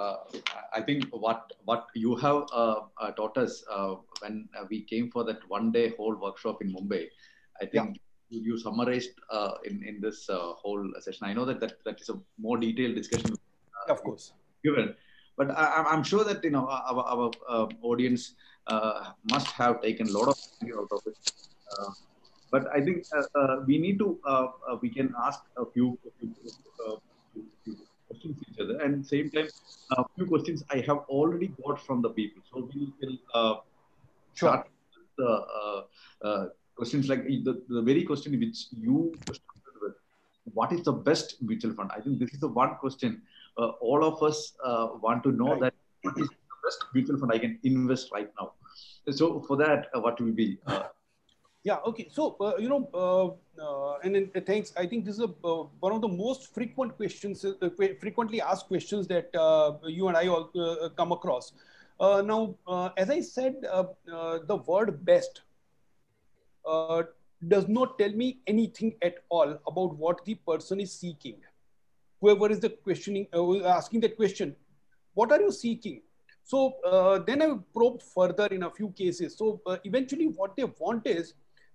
uh, I think what what you have uh, uh, taught us uh, when uh, we came for that one day whole workshop in Mumbai, I think you, you summarized uh, in in this uh, whole session. I know that that, that is a more detailed discussion. uh, of course. given. But I, I'm- I'm sure that you know our, our audience uh, must have taken a lot of out of it. Uh, but I think uh, uh, we need to uh, uh, we can ask a few, a few, uh, few, few questions each other, and same time a few questions I have already got from the people. So we will uh, start with the uh, uh, questions like the, the very question which you started with. What is the best mutual fund? I think this is the one question uh, all of us uh, want to know Right. that what is the best mutual fund I can invest right now. So for that, uh, what will be? Yeah. Okay. So uh, you know, uh, uh, and uh, thanks. I think this is a, uh, one of the most frequent questions, frequently asked questions that you and I all come across. Now, as I said, the word "best" does not tell me anything at all about what the person is seeking. Whoever is the questioning, asking that question, what are you seeking? So uh, then I probed further in a few cases. So uh, eventually, what they want is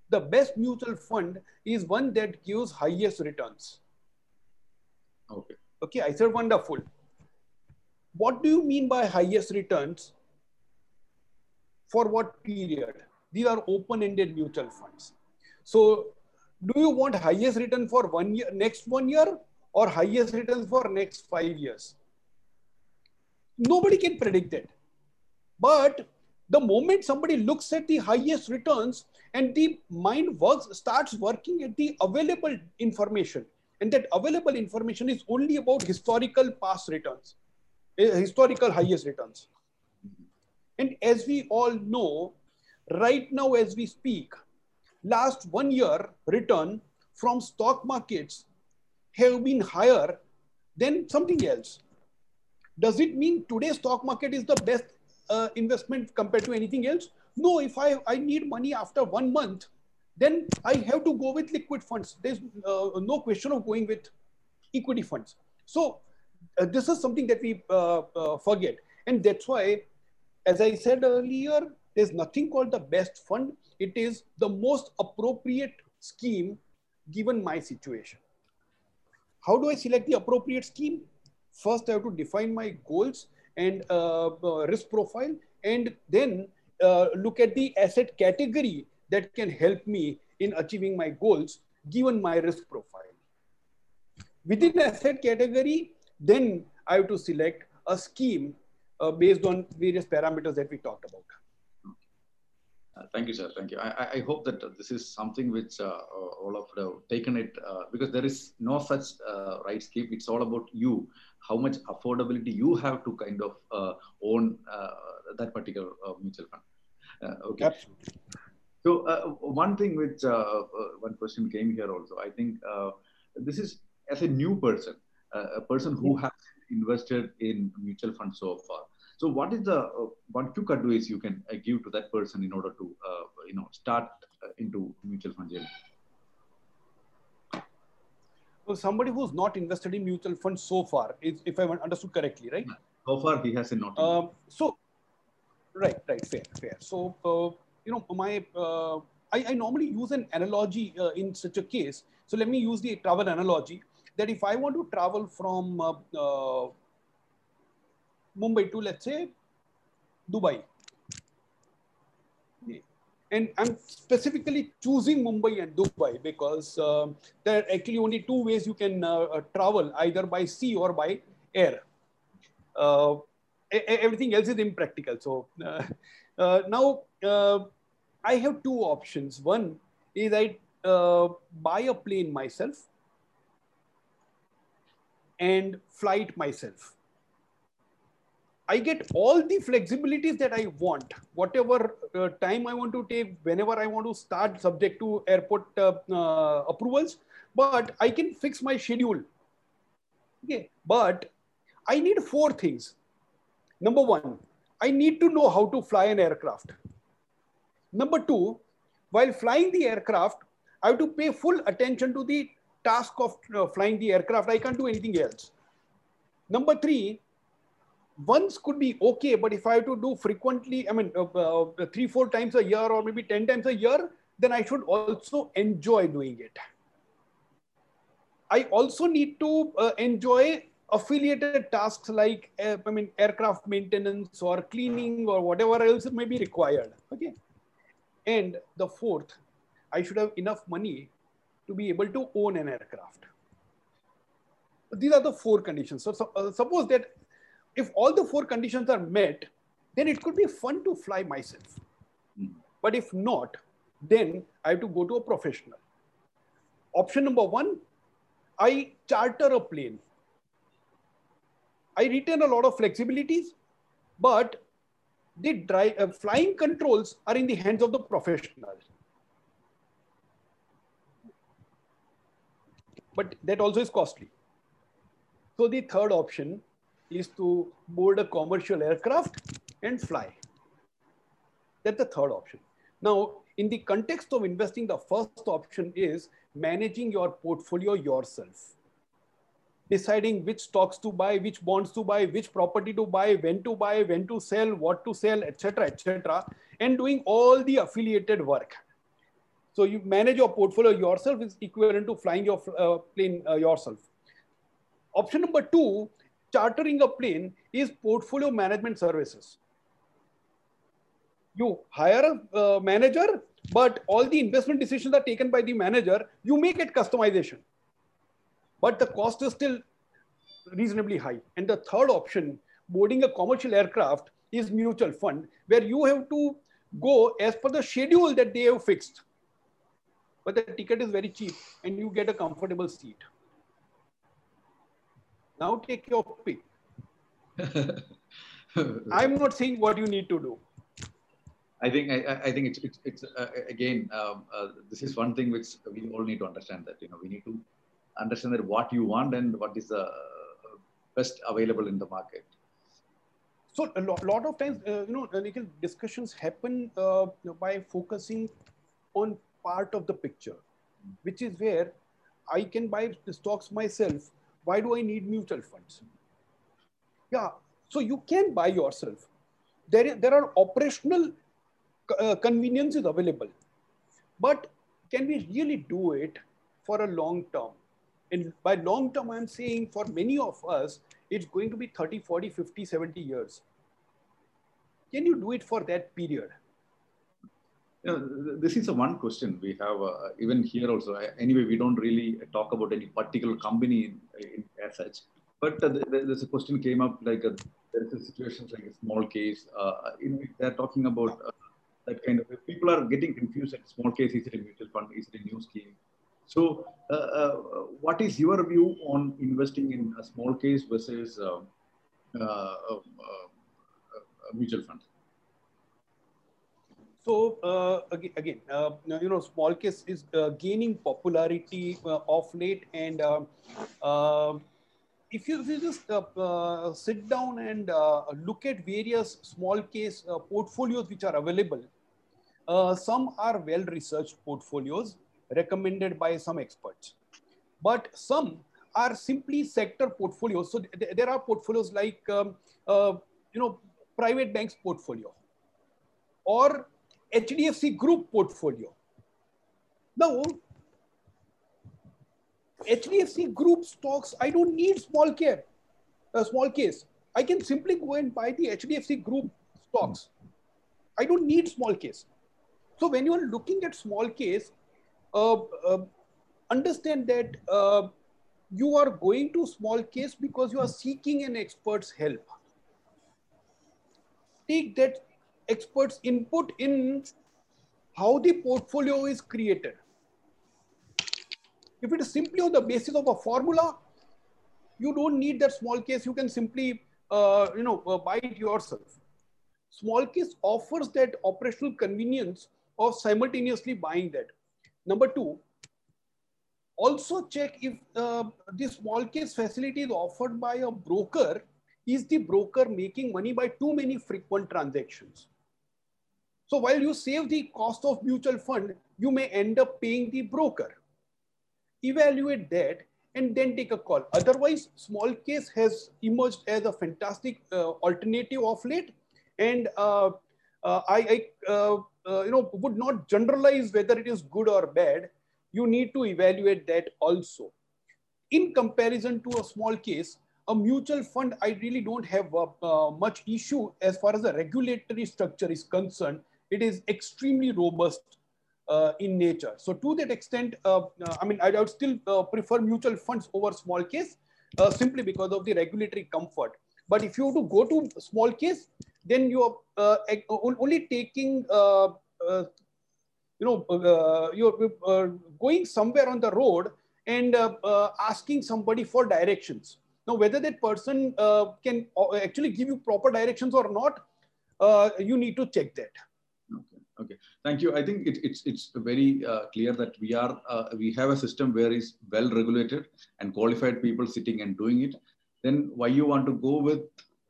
the best mutual fund is one that gives highest returns. okay. Okay, I said wonderful. What do you mean by highest returns? For what period? These are open-ended mutual funds. So, do you want highest return for one year, next one year, or highest return for next five years? Nobody can predict that. But the moment somebody looks at the highest returns and the mind works starts working at the available information. And that available information is only about historical past returns eh, historical highest returns. And as we all know right now as we speak last one year return from stock markets have been higher than something else. Does it mean today's stock market is the best uh, investment compared to anything else no if i i need money after one month then I have to go with liquid funds. There's uh, no question of going with equity funds. So uh, this is something that we uh, uh, forget, and that's why, as I said earlier, there's nothing called the best fund. It is the most appropriate scheme given my situation. How do I select the appropriate scheme? First, I have to define my goals and uh, uh, risk profile, and then uh, look at the asset category that can help me in achieving my goals given my risk profile. Within the asset category, then I have to select a scheme uh, based on various parameters that we talked about. Uh, thank you, sir. Thank you. I, I- hope that this is something which uh, all of you have taken it uh, because there is no such uh, right scheme. It's all about you, how much affordability you have to kind of uh, own uh, that particular uh, mutual fund. Uh, okay. Absolutely. So uh, one thing which uh, uh, one question came here also. I think uh, this is as a new person, uh, a person who has invested in mutual funds so far. So what is the uh, one quick advice you can uh, give to that person in order to uh, you know start uh, into mutual fund journey? So somebody who's not invested in mutual funds so far, is, if I understood correctly, right? So far he has not. Um, so, right, right, fair, fair. So, uh, you know, my uh, I, I normally use an analogy uh, in such a case. So let me use the travel analogy that if I want to travel from uh, uh, Mumbai to let's say Dubai, and I'm specifically choosing Mumbai and Dubai because um there are actually only two ways you can uh, uh, travel, either by sea or by air. Uh, everything else is impractical. So uh, uh, now uh, I have two options. One is I uh, buy a plane myself and fly it myself. I get all the flexibilities that I want, whatever uh, time I want to take, whenever I want to start, subject to airport uh, uh, approvals. But I can fix my schedule. Okay, but I need four things. Number one, I need to know how to fly an aircraft. Number two, while flying the aircraft, I have to pay full attention to the task of uh, flying the aircraft. I can't do anything else. Number three, once could be okay, but if I have to do frequently, I mean, uh, uh, three, four times a year or maybe 10 times a year, then I should also enjoy doing it. I also need to uh, enjoy affiliated tasks like, uh, I mean, aircraft maintenance or cleaning or whatever else may be required. Okay. And the fourth, I should have enough money to be able to own an aircraft. These are the four conditions. So, so uh, suppose that if all the four conditions are met, then it could be fun to fly myself. Mm. But if not, then I have to go to a professional. Option number one, I charter a plane. I retain a lot of flexibilities, but the uh, flying controls are in the hands of the professional. But that also is costly. So the third option is to board a commercial aircraft and fly. That's the third option. Now, in the context of investing, the first option is managing your portfolio yourself. Deciding which stocks to buy, which bonds to buy, which property to buy, when to buy, when to sell, what to sell, etc., etc., and doing all the affiliated work. So you manage your portfolio yourself is equivalent to flying your uh, plane uh, yourself. Option number two chartering a plane is portfolio management services. You hire a uh, manager, but all the investment decisions are taken by the manager. You make it customization, but the cost is still reasonably high. And the third option, boarding a commercial aircraft, is mutual fund, where you have to go as per the schedule that they have fixed. But the ticket is very cheap and you get a comfortable seat. Now take your pick. I'm not saying what you need to do. I think I, I think it's it's, it's uh, again um, uh, this is one thing which we all need to understand that you know we need to understand that what you want and what is the best available in the market. So a lot, lot of times uh, you know legal discussions happen uh, by focusing on part of the picture, which is where I can buy the stocks myself why do I need mutual funds? Yeah, so you can buy yourself. There, there are operational uh, conveniences available, but can we really do it for a long term? And by long term, I'm saying for many of us, it's going to be 30, 40, 50, 70 years. Can you do it for that period? You know, this is a one question we have uh, even here also. Anyway, we don't really talk about any particular company in, in, as such. But uh, there's a question came up like uh, there is a situation like a small case. Uh, in, they're talking about uh, that kind of people are getting confused. Like small case is it a mutual fund? Is it a new scheme? So, uh, what is your view on investing in a small case versus a mutual fund? So uh, again, uh, you know, small case is uh, gaining popularity uh, of late, and uh, uh, if you, if you just sit down and look at various small case portfolios which are available, some are well researched portfolios recommended by some experts, but some are simply sector portfolios. So th there are portfolios like um, you know private banks portfolio or HDFC group portfolio. Now, HDFC group stocks, I don't need small care, a small case. I can simply go and buy the HDFC group stocks. I don't need small case. So when you are looking at small case, uh, uh, understand that uh, you are going to small case because you are seeking an expert's help. Take that experts input in how the portfolio is created. If it is simply on the basis of a formula, you don't need that small case. You can simply, uh, you know, uh, buy it yourself. Small case offers that operational convenience of simultaneously buying that. Number two, also check if uh, the small case facility is offered by a broker. Is the broker making money by too many frequent transactions? So while you save the cost of mutual fund, you may end up paying the broker. Evaluate that and then take a call. Otherwise, small case has emerged as a fantastic uh, alternative of late. And uh, uh, I, I uh, uh, you know, would not generalize whether it is good or bad. You need to evaluate that also. In comparison to a small case, a mutual fund, I really don't have uh, much issue as far as the regulatory structure is concerned. It is extremely robust uh, in nature. So to that extent, uh, uh I mean, I, would still uh, prefer mutual funds over small case uh, simply because of the regulatory comfort. But if you to go to small case, then you are only taking, you know, you're going somewhere on the road and asking somebody for directions. Now, whether that person can actually give you proper directions or not, you need to check that. Okay, thank you. I think it, it's it's very uh, clear that we are uh, we have a system where is well regulated and qualified people sitting and doing it. Then why you want to go with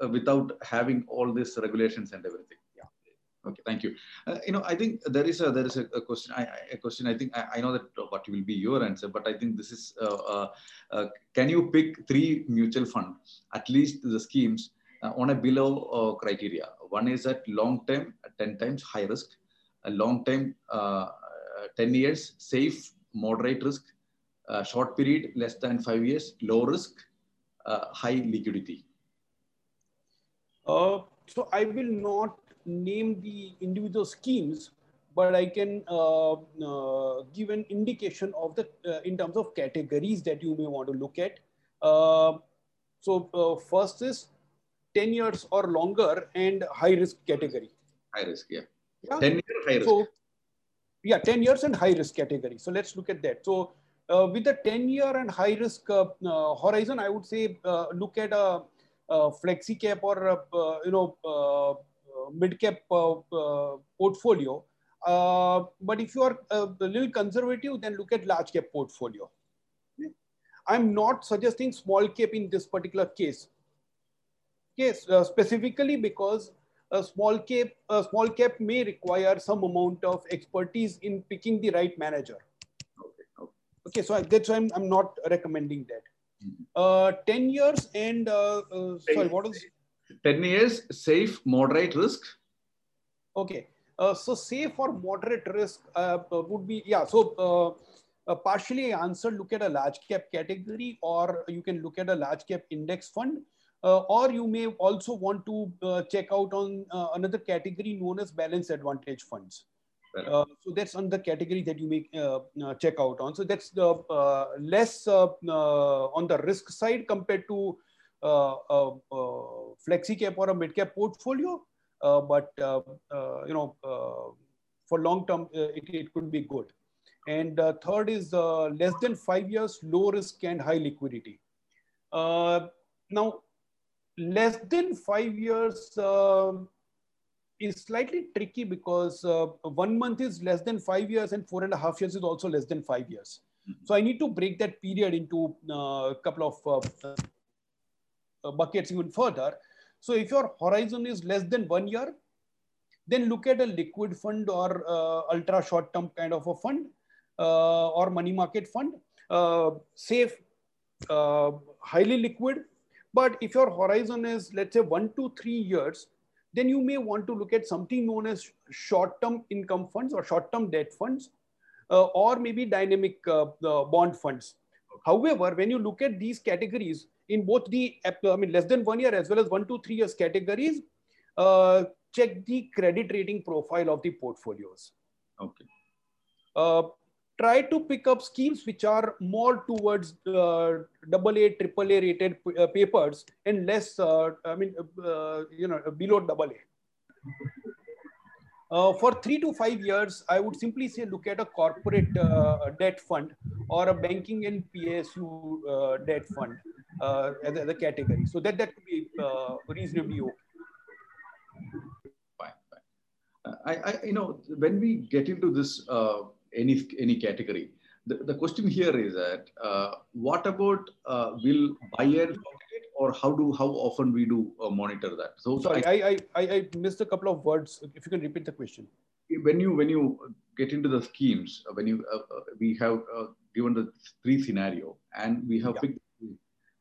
uh, without having all these regulations and everything? Yeah. Okay, thank you. Uh, you know, I think there is a there is a, a question. I, a question. I think I, I, know that what will be your answer, but I think this is. Uh, uh, can you pick three mutual fund, at least the schemes on a below criteria? One is at long term, 10 times high risk a long time, uh, 10 years, safe, moderate risk, uh, short period, less than five years, low risk, uh, high liquidity? so I will not name the individual schemes, but I can uh, uh, give an indication of the uh, in terms of categories that you may want to look at. so first is 10 years or longer and high risk category. High risk, yeah. Yeah. 10 year high risk. So, yeah, 10 years and high risk category. So let's look at that. So uh, with the 10 year and high risk uh, uh, horizon, I would say uh, look at a, a flexi cap or a, uh, you know uh, mid cap portfolio. but if you are a little conservative, then look at large cap portfolio. I'm not suggesting small cap in this particular case. Case specifically because a small cap a small cap may require some amount of expertise in picking the right manager. Okay okay, okay so I, that's why I'm, I'm not recommending that. Mm-hmm. uh, 10 years and uh, uh, sorry what is 10 years safe moderate risk? Okay uh, so safe or moderate risk uh, would be yeah so uh, uh, partially answered look at a large cap category or you can look at a large cap index fund uh, or you may also want to uh, check out on uh, another category known as balance advantage funds. Uh, so that's another category that you may uh, uh, check out on. So that's the uh, less uh, uh, on the risk side compared to flexi cap or a mid cap portfolio. but you know, for long term, it, it could be good. And third is less than five years, low risk and high liquidity. now, less than five years uh, is slightly tricky because uh, one month is less than five years and four and a half years is also less than five years. Mm-hmm. So I need to break that period into uh, a couple of uh, uh, buckets even further. So if your horizon is less than one year, then look at a liquid fund or uh, ultra short term kind of a fund or money market fund, safe, highly liquid, but if your horizon is, let's say, one to three years, then you may want to look at something known as short-term income funds or short-term debt funds, uh, or maybe dynamic uh, bond funds. However, when you look at these categories in both the, I mean, less than one year as well as one to three years categories, uh, check the credit rating profile of the portfolios. Okay. Try to pick up schemes which are more towards uh, double A, triple A rated uh, papers and less, uh, I mean, uh, you know, below double A. Uh, for three to five years, I would simply say look at a corporate uh, debt fund or a banking and PSU debt fund as, as, a category. So that that could be reasonably okay. Fine, fine. I, I, you know, when we get into this any any category. The, the question here is that uh, what about uh, will buyers or how do how often we do uh, monitor that? So sorry, I, I I missed a couple of words. If you can repeat the question. when you when you get into the schemes, when you we have given the three scenario and we have Yeah. picked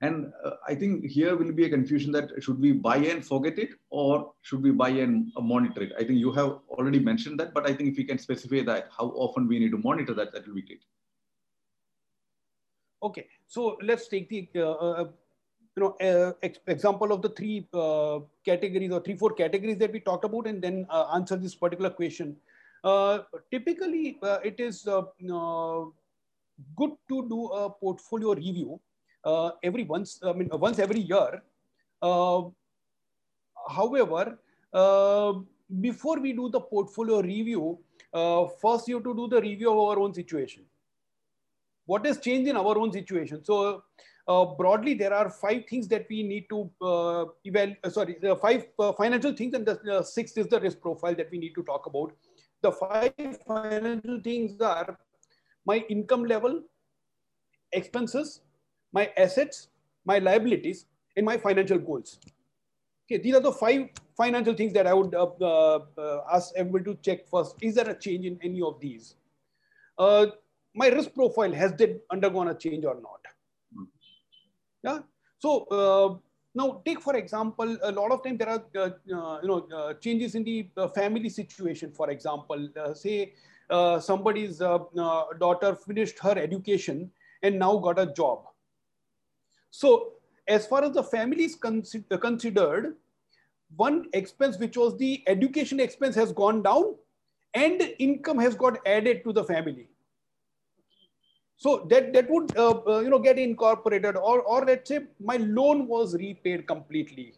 and uh, I think here will be a confusion that should we buy and forget it or should we buy and uh, monitor it? I think you have already mentioned that, but I think if we can specify that, how often we need to monitor that, that will be great. Okay, so let's take the uh, uh, you know uh, ex- example of the three uh, categories or three four categories that we talked about, and then uh, answer this particular question. Typically, it is good to do a portfolio review uh, every once. I mean, once every year. Uh, however, uh, before we do the portfolio review, uh, first you have to do the review of our own situation what has changed in our own situation so uh, broadly there are five things that we need to uh, evaluate uh, sorry the five uh, financial things and the uh, sixth is the risk profile that we need to talk about the five financial things are my income level expenses my assets my liabilities and my financial goals. Okay these are the five financial things that i would uh, uh, ask everybody to check first. Is there a change in any of these? Uh, my risk profile has that undergone a change or not? Mm. yeah so uh, now take for example a lot of time there are uh, uh, you know uh, changes in the family situation. For example uh, say uh, somebody's daughter finished her education and now got a job so as far as the family is uh, considered one expense which was the education expense has gone down and income has got added to the family. So that that would uh, uh, you know get incorporated or or let's say my loan was repaid completely.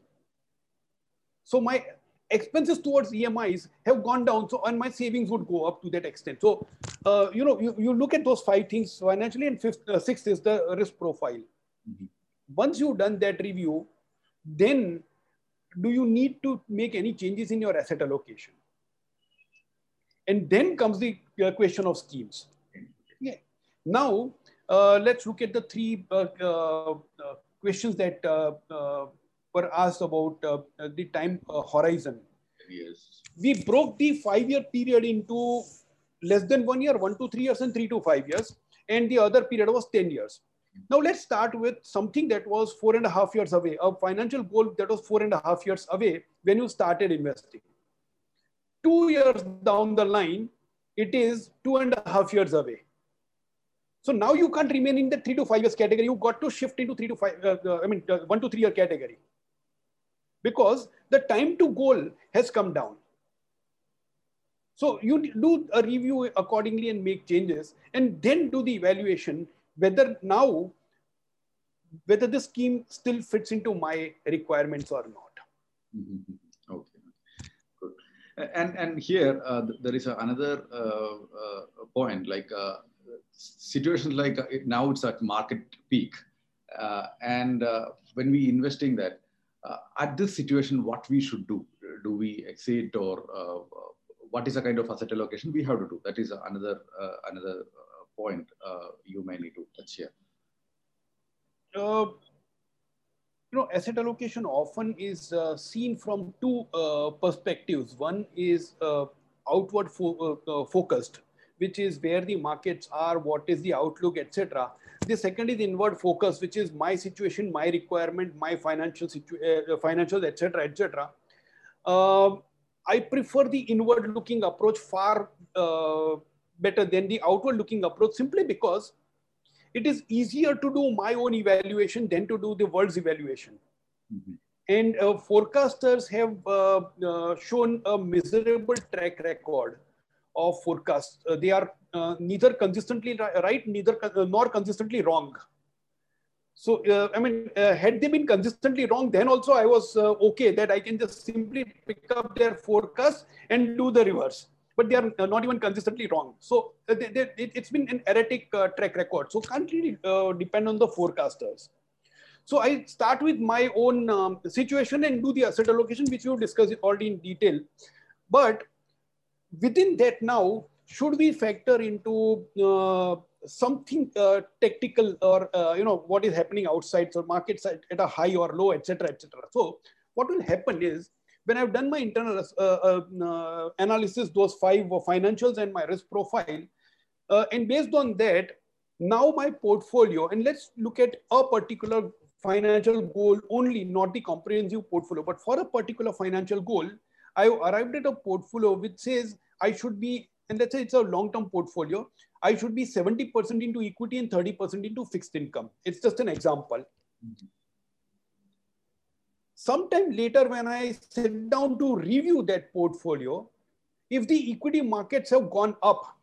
So my expenses towards emis have gone down so and my savings would go up to that extent. So uh, you know you, you look at those five things financially and fifth uh, sixth is the risk profile. Mhm. Once you've done that review then do you need to make any changes in your asset allocation and then comes the uh, question of schemes yeah. Now, uh, let's look at the three uh, uh, uh, questions that uh, were asked about the time uh, horizon. Yes. We broke the five year period into less than one year, one to three years, and three to five years. And the other period was 10 years. Now, let's start with something that was four and a half years away, a financial goal that was four and a half years away when you started investing. Two years down the line, it is two and a half years away. So now you can't remain in the three to five years category. You've got to shift into three to five, uh, uh, I mean, uh, one to three year category because the time to goal has come down. So you do a review accordingly and make changes and then do the evaluation whether now, whether the scheme still fits into my requirements or not. Mhm. Okay, good. And and here uh, th- there is another uh, uh, point like uh, situations like uh, now it's at market peak, and when we investing that at this situation, what we should do? Do we exit or what is the kind of asset allocation we have to do? That is another uh, another point uh, you may need to touch here. uh, you know, asset allocation often is uh, seen from two uh, perspectives. One is uh, outward fo- uh, focused, which is where the markets are, what is the outlook, etc. The second is inward focus, which is my situation, my requirement, my financial situ- financials, etc., etc. I prefer the inward looking approach far better than the outward looking approach simply because it is easier to do my own evaluation than to do the world's evaluation. Mhm. And uh, forecasters have uh, uh, shown a miserable track record of forecasts. Uh, they are uh, neither consistently right, neither nor consistently wrong. So, uh, I mean, uh, had they been consistently wrong, then also I was uh, okay that I can just simply pick up their forecast and do the reverse. But they are uh, not even consistently wrong. So, uh, they, they, it, it's been an erratic uh, track record. So, can't really depend on the forecasters. So, I start with my own um, situation and do the asset allocation, which we've discussed already in detail. But within that now, should we factor into uh, something uh, tactical or uh, you know what is happening outside so markets at, at a high or low etc etc so what will happen is when I've done my internal uh, uh, uh analysis, those five financials and my risk profile, and based on that, now my portfolio, and let's look at a particular financial goal only, not the comprehensive portfolio, but for a particular financial goal, I arrived at a portfolio which says I should be, and let's say it's a long-term portfolio, I should be 70% into equity and 30% into fixed income. It's just an example. Mm-hmm. Sometime later, when I sit down to review that portfolio, if the equity markets have gone up,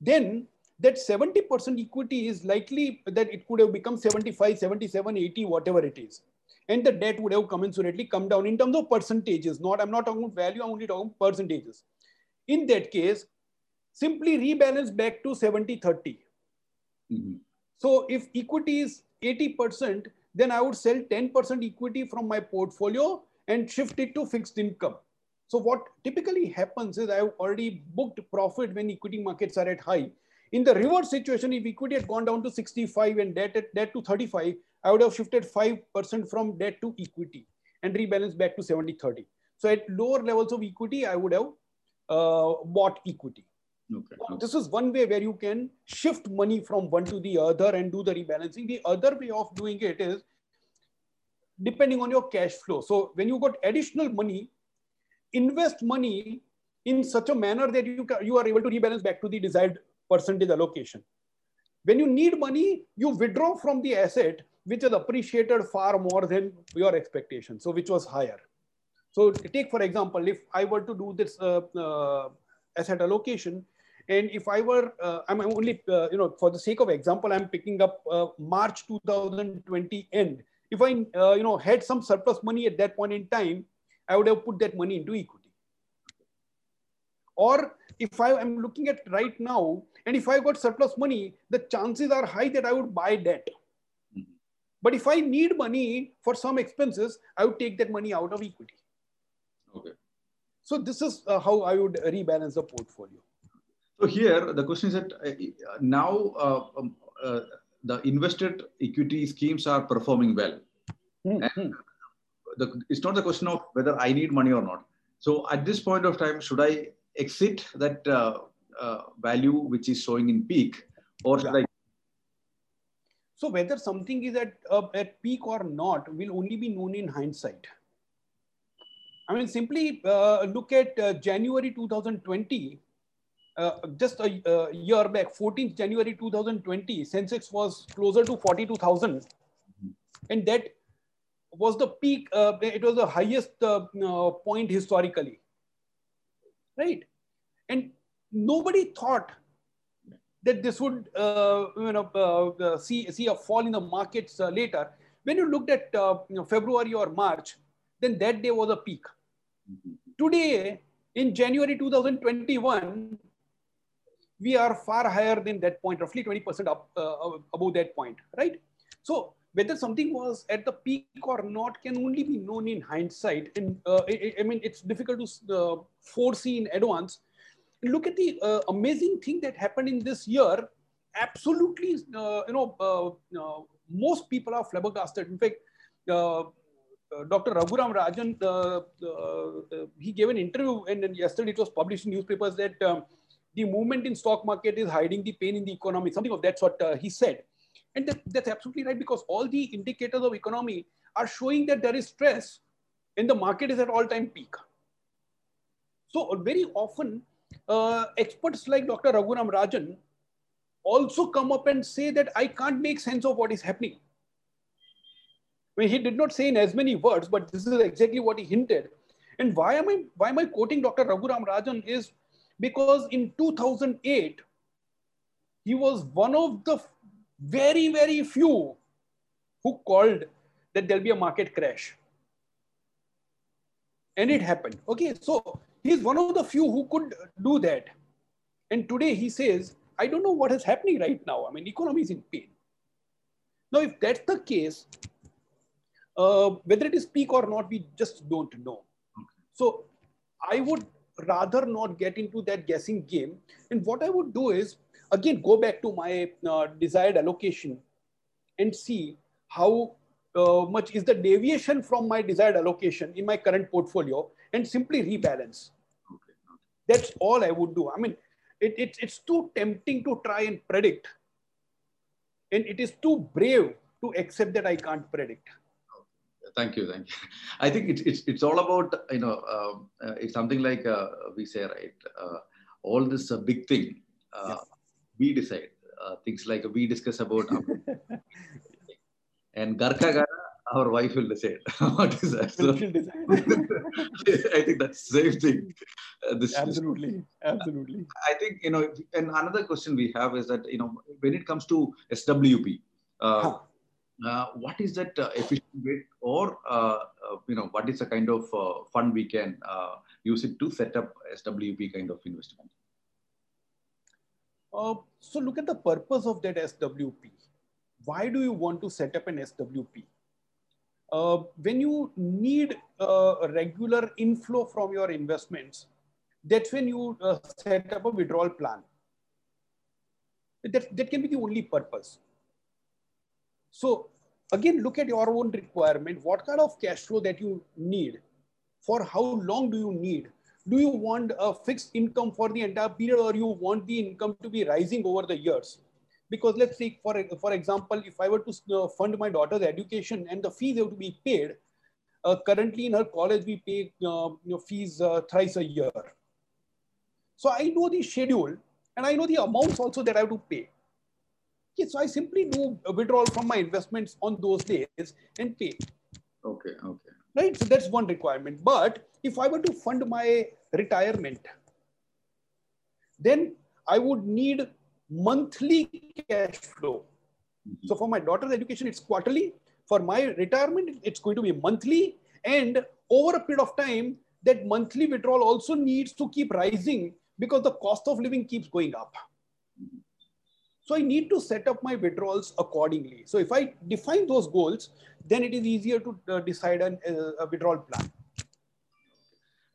then that 70% equity is likely that it could have become 75, 77, 80, whatever it is. And the debt would have commensurately come down in terms of percentages. Not, I'm not talking value, I'm only talking percentages. In that case, simply rebalance back to 70 30. Mm-hmm. So if equity is 80%, then I would sell 10% equity from my portfolio and shift it to fixed income. So what typically happens is I've already booked profit when equity markets are at high. In the reverse situation, if equity had gone down to 65 and debt, at, debt to 35, I would have shifted 5% from debt to equity and rebalanced back to 70 30. So at lower levels of equity, I would have uh, bought equity. Okay. This is one way where you can shift money from one to the other and do the rebalancing. The other way of doing it is depending on your cash flow. So when you got additional money, invest money in such a manner that you, you are able to rebalance back to the desired percentage allocation. When you need money, you withdraw from the asset, which is appreciated far more than your expectation. So which was higher. So take, for example, if I were to do this uh, uh, asset allocation, and if I were, uh, I'm only, uh, you know, for the sake of example, I'm picking up uh, March 2020 end. If I, uh, you know, had some surplus money at that point in time, I would have put that money into equity. Or if I am looking at right now, and if I got surplus money, the chances are high that I would buy debt. Mm-hmm. But if I need money for some expenses, I would take that money out of equity. Okay. So this is uh, how I would rebalance the portfolio. So here the question is that uh, now uh, um, uh, the invested equity schemes are performing well. Mm-hmm. The, it's not the question of whether I need money or not. So at this point of time, should I exit that uh, uh, value which is showing in peak, or should. I? So whether something is at uh, at peak or not will only be known in hindsight. I mean, simply look at January 2020 uh, just a, a, year back, 14th January 2020, Sensex was closer to 42,000. Mm-hmm. And that was the peak, uh, it was the highest uh, uh point historically. Right? And nobody thought that this would uh, you know, uh, see, see a fall in the markets later. When you looked at you know, February or March, then that day was a peak. Mm-hmm. Today, in January 2021, we are far higher than that point, roughly 20% up uh, above that point, right? So whether something was at the peak or not can only be known in hindsight. And uh, I, I, mean, it's difficult to uh, foresee in advance. Look at the uh, amazing thing that happened in this year. Absolutely, uh, you know, uh, most people are flabbergasted. In fact, Dr. Raghuram Rajan, he gave an interview and, and yesterday it was published in newspapers that um, the movement in stock market is hiding the pain in the economy, something of that sort uh, he said. And that, that's absolutely right because all the indicators of economy are showing that there is stress and the market is at all-time peak. So uh, very often, uh, experts like Dr. Raghuram Rajan also come up and say that I can't make sense of what is happening. I mean, he did not say in as many words, but this is exactly what he hinted. And why am I why am I quoting Dr. Raghuram Rajan is because in 2008, he was one of the very, very few who called that there'll be a market crash. And it happened. Okay, so he's one of the few who could do that. And today he says, I don't know what is happening right now. I mean, economy is in pain. Now, if that's the case, uh, whether it is peak or not, we just don't know. So I would rather not get into that guessing game. And what I would do is, again, go back to my uh, desired allocation and see how uh, much is the deviation from my desired allocation in my current portfolio and simply rebalance. That's all I would do. I mean, it, it, it's too tempting to try and predict. And it is too brave to accept that I can't predict. Thank you, thank you. I think it's it's, it's all about you know uh, uh, it's something like uh, we say right. Uh, all this a big thing. Uh, we decide things like we discuss about and Garka Gara, our wife will decide what is that. So, I think that's the same thing. Uh, this, absolutely, absolutely. I think you know, and another question we have is that you know, when it comes to SWP, uh, huh. Uh, what is that uh, efficient way, or uh, uh, you know, what is the kind of fund we can use it to set up SWP kind of investment? so look at the purpose of that SWP why do you want to set up an SWP? Uh, when you need uh, a regular inflow from your investments, that's when you uh, set up a withdrawal plan. That, that can be the only purpose. So again, look at your own requirement. What kind of cash flow that you need? For how long do you need? Do you want a fixed income for the entire period or you want the income to be rising over the years? Because let's say, for, for example, if I were to uh, fund my daughter's education and the fees have to be paid, uh, currently in her college, we pay uh, you know, fees uh, thrice a year. So I know the schedule and I know the amounts also that I have to pay. Okay, so I simply do a withdrawal from my investments on those days and pay. Okay, okay. Right, so that's one requirement. But if I were to fund my retirement, then I would need monthly cash flow. Mm-hmm. So for my daughter's education, it's quarterly. For my retirement, it's going to be monthly. And over a period of time, that monthly withdrawal also needs to keep rising because the cost of living keeps going up. Mm-hmm. So I need to set up my withdrawals accordingly. So if I define those goals, then it is easier to uh, decide an, uh, a withdrawal plan.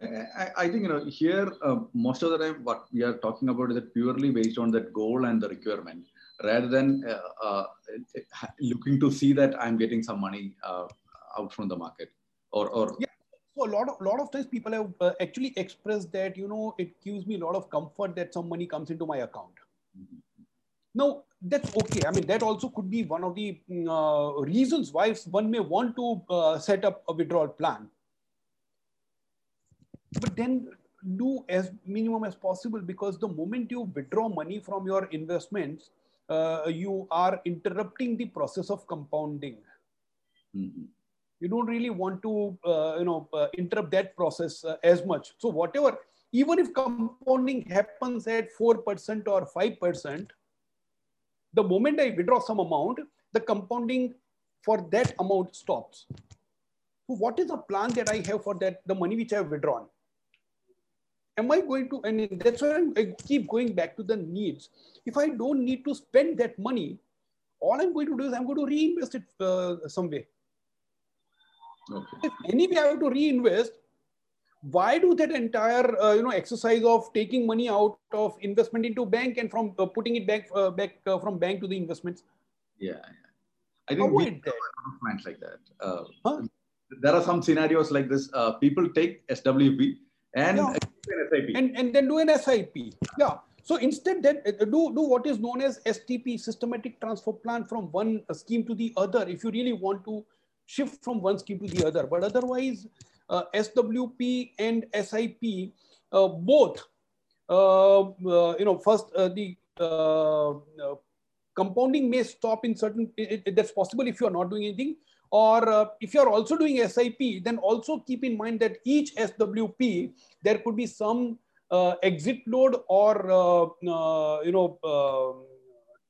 I, I, think you know here uh, most of the time what we are talking about is that purely based on that goal and the requirement rather than uh, uh, looking to see that I'm getting some money uh, out from the market or or yeah. So a lot of lot of times people have uh, actually expressed that you know it gives me a lot of comfort that some money comes into my account. Now that's okay. I mean that also could be one of the mm, uh, reasons why one may want to set up a withdrawal plan but then do as minimum as possible because the moment you withdraw money from your investments, uh, you are interrupting the process of compounding. Mm-hmm. You don't really want to, uh, you know, uh, interrupt that process uh, as much. So whatever, even if compounding happens at four percent or five percent, the moment I withdraw some amount, the compounding for that amount stops. So what is the plan that I have for that the money which I have withdrawn? am I going to, and that's why I keep going back to the needs. If I don't need to spend that money, all I'm going to do is I'm going to reinvest it uh, some way. Okay. If anyway I have to reinvest, why do that entire uh, you know exercise of taking money out of investment into bank and from uh, putting it back uh, back uh, from bank to the investments? Yeah, yeah. I think Avoid we that. like that. Uh, huh? There are some scenarios like this. people take SWP and yeah. And, and then do an SIP. Yeah. So instead, then uh, do, do what is known as STP, systematic transfer plan from one scheme to the other, if you really want to shift from one scheme to the other. But otherwise, uh, SWP and SIP, uh, both, uh, uh you know, first uh, the compounding may stop in certain, it, it, that's possible if you are not doing anything or uh, if you're also doing SIP, then also keep in mind that each SWP, there could be some uh, exit load or, uh, uh you know, um,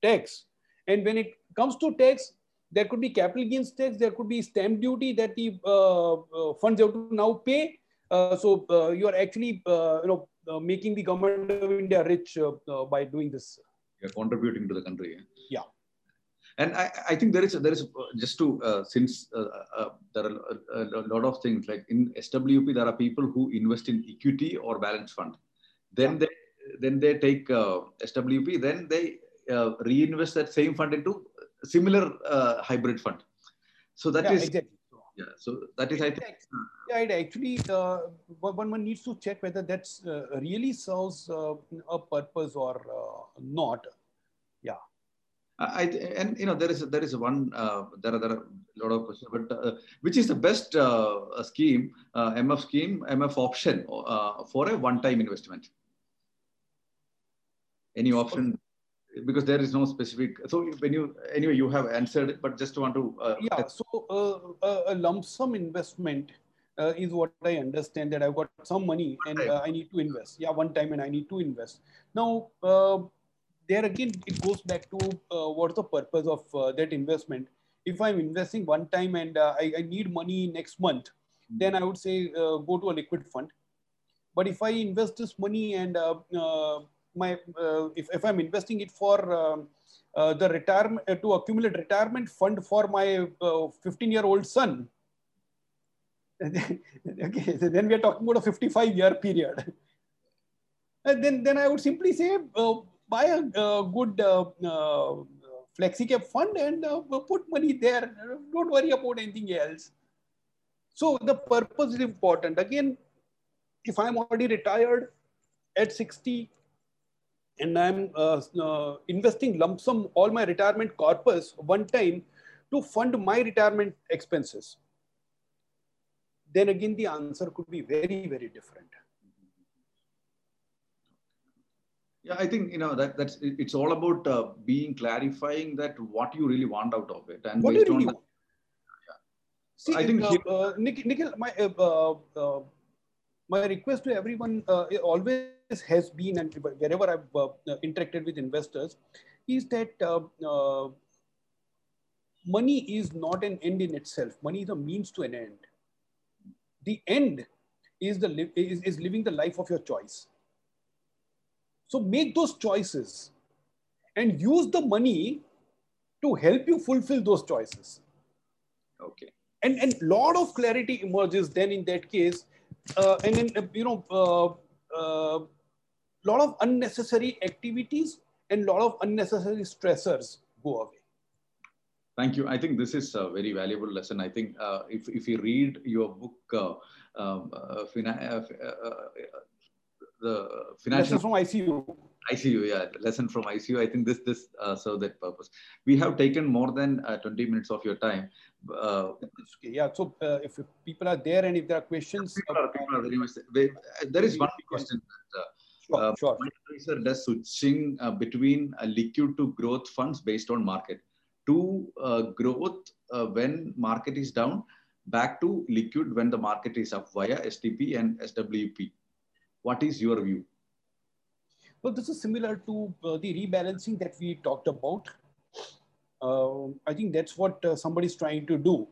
tax. And when it comes to tax, there could be capital gains tax, there could be stamp duty that the uh, uh, funds have to now pay. so you are actually, you know, making the government of India rich by doing this. You're contributing to the country. Yeah and I, I think there is there is just to uh, since uh, uh, there are a, a, lot of things like in SWP there are people who invest in equity or balance fund, then yeah. they then they take uh, SWP then they uh, reinvest that same fund into similar uh, hybrid fund. So that yeah, is exactly. yeah. So that is I think yeah, it actually uh, one one needs to check whether that's uh, really serves uh, a purpose or uh, not. Yeah. I and you know there is there is one uh, there are there are a lot of questions, but uh, which is the best uh, scheme uh, MF scheme MF option uh, for a one time investment? Any option? Because there is no specific. So when you anyway you have answered it, but just want to. Uh, yeah. So a lump sum investment uh, is what I understand that I've got some money and uh, I need to invest. Yeah, one time and I need to invest. Now, uh, there again, it goes back to what's the purpose of that investment. If I'm investing one time and I, I, need money next month, mm-hmm. then I would say go to a liquid fund. But if I invest this money and my if, if I'm investing it for um, uh, the retirement uh, to accumulate retirement fund for my 15 year old son okay, so then we are talking about a 55 year period. And then, then I would simply say, uh, buy a uh, good uh, uh, flexi cap fund and uh, put money there. Don't worry about anything else. So the purpose is important. Again, if I'm already retired at 60 and I'm uh, uh, investing lump sum all my retirement corpus one time to fund my retirement expenses then again the answer could be very, very different. Yeah, I think you know that that's it's all about uh, being clarifying that what you really want out of it, and what based do you really on want? See, I think uh, uh, Nikhil, my uh, uh, my request to everyone uh, always has been, and wherever I've interacted with investors, is that money is not an end in itself. Money is a means to an end. The end is the is, is living the life of your choice. So make those choices and use the money to help you fulfill those choices. Okay. And and lot of clarity emerges then in that case uh, and then uh, you know uh, uh, lot of unnecessary activities and lot of unnecessary stressors go away Thank you. I think this is a very valuable lesson. I think uh, if, if you read your book, uh, um, uh, uh, uh, the financial lesson from ICU. ICU, yeah, lesson from ICU. I think this this uh, serve that purpose. We have taken more than 20 minutes of your time. okay, yeah. So if, if, people are there and if there are questions, people are, people are very much. They, there is one question. That, Sure, uh, sure. Advisor does switching uh, between uh, liquid to growth funds based on market to uh, growth uh, when market is down, back to liquid when the market is up via STP and SWP. What is your view? Well, this is similar to uh, the rebalancing that we talked about. Uh, I think that's what uh, somebody is trying to do.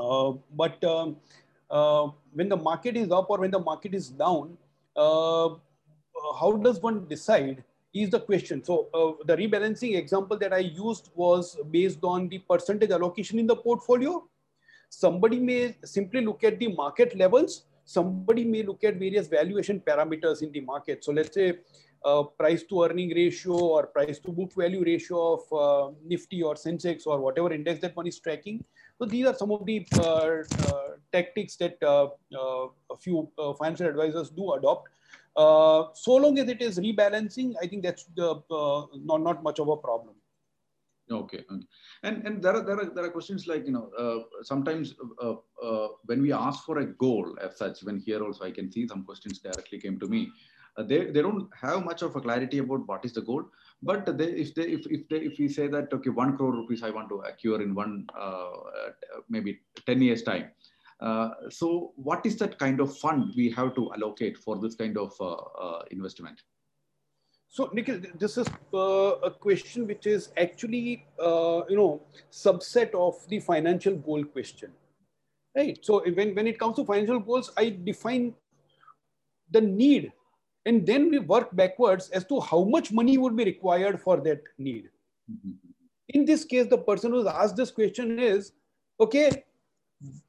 Uh, but um, when the market is up or when the market is down, how does one decide is the question. So uh, the rebalancing example that I used was based on the percentage allocation in the portfolio. Somebody may simply look at the market levels. Somebody may look at various valuation parameters in the market. So let's say uh, price to earning ratio or price to book value ratio of uh, Nifty or Sensex or whatever index that one is tracking. So these are some of the uh, uh tactics that uh, uh, a few financial advisors do adopt uh, so long as it is rebalancing, I think that's the, uh, not, not much of a problem. Okay. okay. And, and there, are, there, are, there are questions like, you know, uh, sometimes uh, uh, when we ask for a goal as such, when here also I can see some questions directly came to me. they, they don't have much of a clarity about what is the goal, but they, if they if, if they if we say that okay one crore rupees I want to acquire in one maybe ten years time, so what is that kind of fund we have to allocate for this kind of uh, uh, investment? So Nikhil, this is uh, a question which is actually, uh, you know, subset of the financial goal question, right? So when, when it comes to financial goals, I define the need and then we work backwards as to how much money would be required for that need. Mm -hmm. In this case, the person who's asked this question is, okay,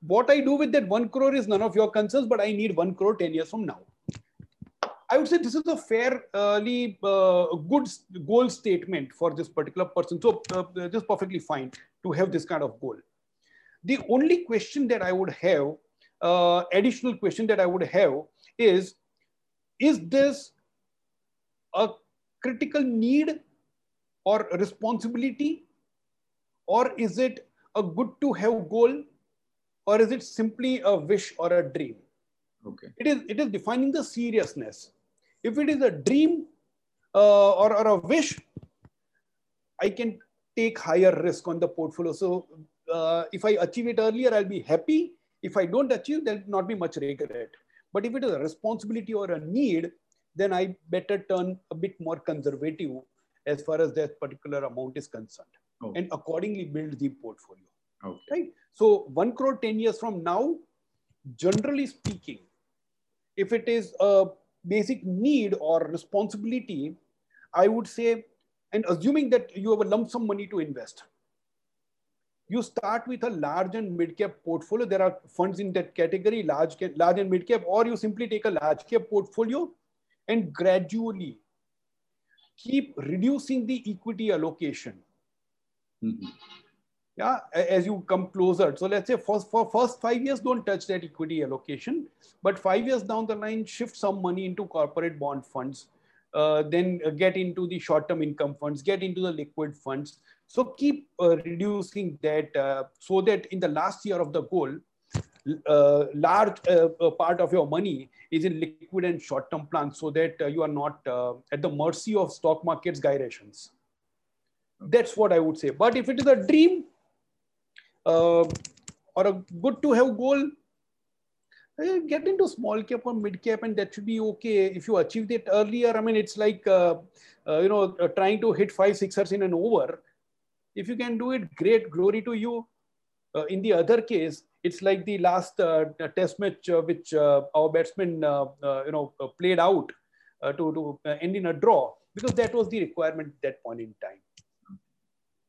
what I do with that one crore is none of your concerns, but I need one crore 10 years from now. I would say this is a fairly uh, good goal statement for this particular person. So uh, just perfectly fine to have this kind of goal. The only question that I would have, uh, additional question that I would have is, is this a critical need or responsibility? Or is it a good to have goal? Or is it simply a wish or a dream? Okay. It is, it is defining the seriousness. If it is a dream uh, or, or a wish, I can take higher risk on the portfolio. So uh, if I achieve it earlier, I'll be happy. If I don't achieve, there'll not be much regret. But if it is a responsibility or a need, then I better turn a bit more conservative as far as that particular amount is concerned okay. and accordingly build the portfolio. Okay. Right. So one crore 10 years from now, generally speaking, if it is a basic need or responsibility, I would say, and assuming that you have a lump sum money to invest, you start with a large and mid cap portfolio. There are funds in that category, large, large and mid cap, or you simply take a large cap portfolio and gradually keep reducing the equity allocation. Mm-hmm. Yeah, as you come closer. So let's say for, for first five years, don't touch that equity allocation. But five years down the line, shift some money into corporate bond funds. Uh, then get into the short-term income funds, get into the liquid funds. So keep uh, reducing that uh, so that in the last year of the goal, uh, large uh, part of your money is in liquid and short-term plans so that uh, you are not uh, at the mercy of stock market's gyrations. That's what I would say. But if it is a dream uh, Uh, or a good to have goal, uh, get into small cap or mid cap and that should be okay. If you achieve it earlier, I mean, it's like, uh, uh, you know, trying to hit five sixers in an over. If you can do it, great, glory to you. in the other case, it's like the last uh, test match uh, which uh, our batsmen you know played out to, to end in a draw because that was the requirement at that point in time.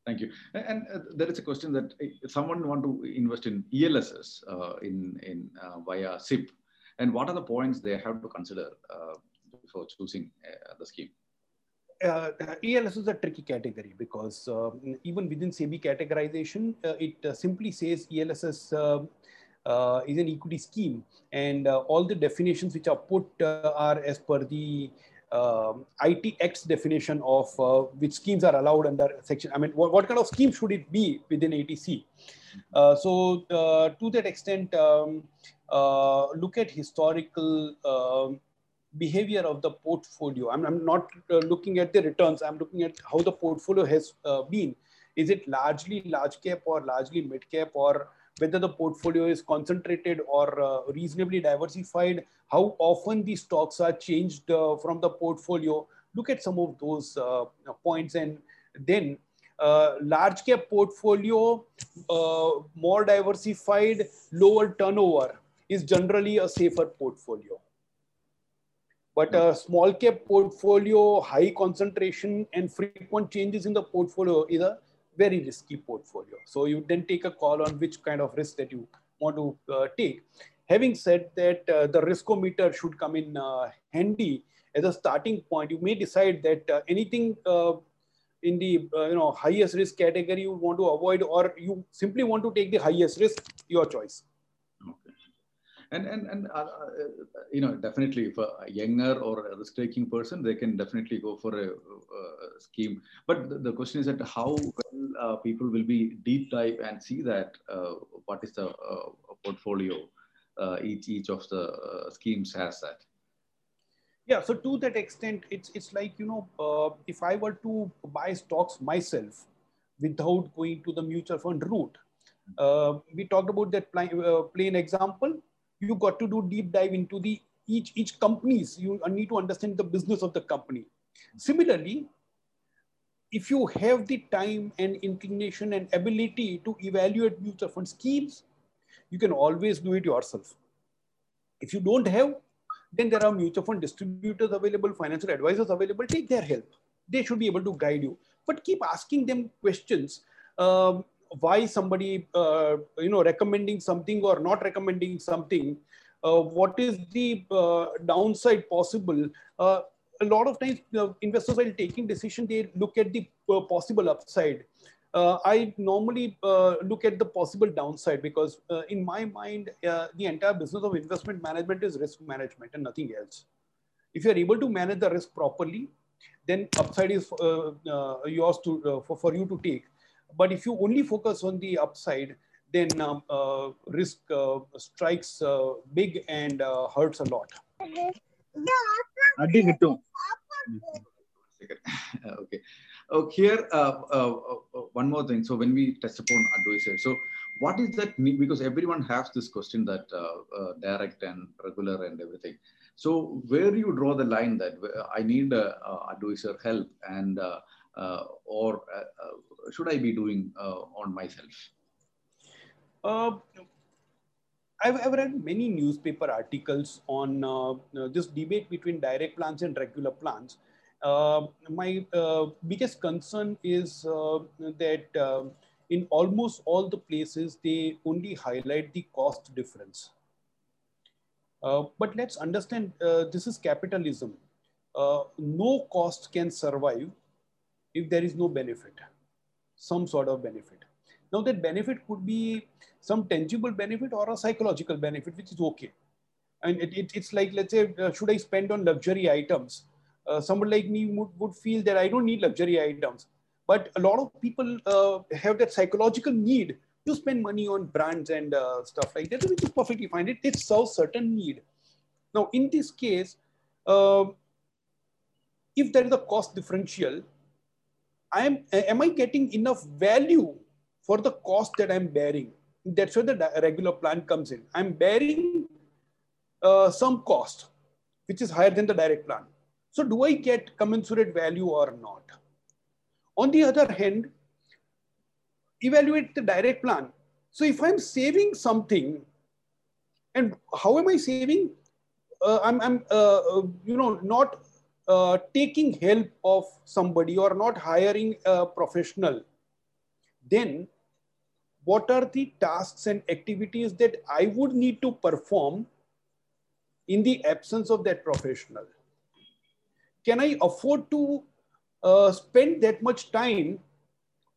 Thank you. And uh, there is a question that if someone want to invest in ELSS uh, in in uh, via SIP, and what are the points they have to consider before choosing the scheme? uh, ELSS is a tricky category because uh, even within SEBI categorization, uh, it uh, simply says ELSS uh, uh, is an equity scheme, and all the definitions which are put are as per the um, IT Act definition of which schemes are allowed under section. I mean, what, what kind of scheme should it be within 80C? so, to that extent, um, look at historical um, behavior of the portfolio. I'm, I'm not uh, looking at the returns. I'm looking at how the portfolio has uh, been. Is it largely large cap or largely mid cap or whether the portfolio is concentrated or uh, reasonably diversified, how often the stocks are changed uh, from the portfolio. Look at some of those uh, points and then uh, large cap portfolio, more diversified, lower turnover is generally a safer portfolio but a small cap portfolio, high concentration and frequent changes in the portfolio is a very risky portfolio. So you then take a call on which kind of risk that you want to uh, take. Having said that, uh, the riskometer should come in uh, handy as a starting point. You may decide that uh, anything uh, in the uh, you know highest risk category you want to avoid, or you simply want to take the highest risk. Your choice and and and uh, uh, you know definitely for a younger or a risk taking person they can definitely go for a, a scheme. But the, the, question is that how well uh, people will be deep dive and see that uh, what is the uh, portfolio uh, each each of the schemes has that. Yeah so to that extent it's it's like you know if i were to buy stocks myself without going to the mutual fund route we talked about that plain, plain example you got to do deep dive into the each each companies. You need to understand the business of the company. Similarly if you have the time and inclination and ability to evaluate mutual fund schemes you can always do it yourself. If you don't have then there are mutual fund distributors available financial advisors available. Take their help. They should be able to guide you. But keep asking them questions. Um, why somebody uh, you know recommending something or not recommending something uh, what is the uh, downside possible uh, a lot of times investors while taking decision they look at the uh, possible upside uh, I normally look at the possible downside because in my mind, the entire business of investment management is risk management and nothing else. If you're able to manage the risk properly, then upside is yours to, for, for you to take. But if you only focus on the upside, then um, risk strikes big and hurts a lot. okay. Oh, here, uh, uh, uh, one more thing. So when we touch upon advisor, so what is that? Because everyone has this question that uh, uh, direct and regular and everything. So where do you draw the line that I need a, a advisor help and uh, Uh, or uh, should I be doing uh, on myself? I've, I've read many newspaper articles on this debate between direct plans and regular plans uh, my uh, biggest concern is uh, that in almost all the places, they only highlight the cost difference. but let's understand this is capitalism. no cost can survive if there is no benefit, some sort of benefit. Now that benefit could be some tangible benefit or a psychological benefit, which is okay. And it, it, it's like, let's say, uh, should I spend on luxury items? uh, someone like me would, would feel that I don't need luxury items. But a lot of people uh, have that psychological need to spend money on brands and uh, stuff like that, which is perfectly fine. It, it serves certain need. Now, in this case, uh, if there is a cost differential, I am, am I getting enough value for the cost that I'm bearing? That's where the regular plan comes in. I'm bearing uh, some cost, which is higher than the direct plan. So do I get commensurate value or not? On the other hand, evaluate the direct plan. So if I'm saving something, and how am I saving? Uh, I'm, I'm uh, uh, you know, not uh, taking help of somebody or not hiring a professional. Then what are the tasks and activities that I would need to perform in the absence of that professional? can I afford to uh, spend that much time?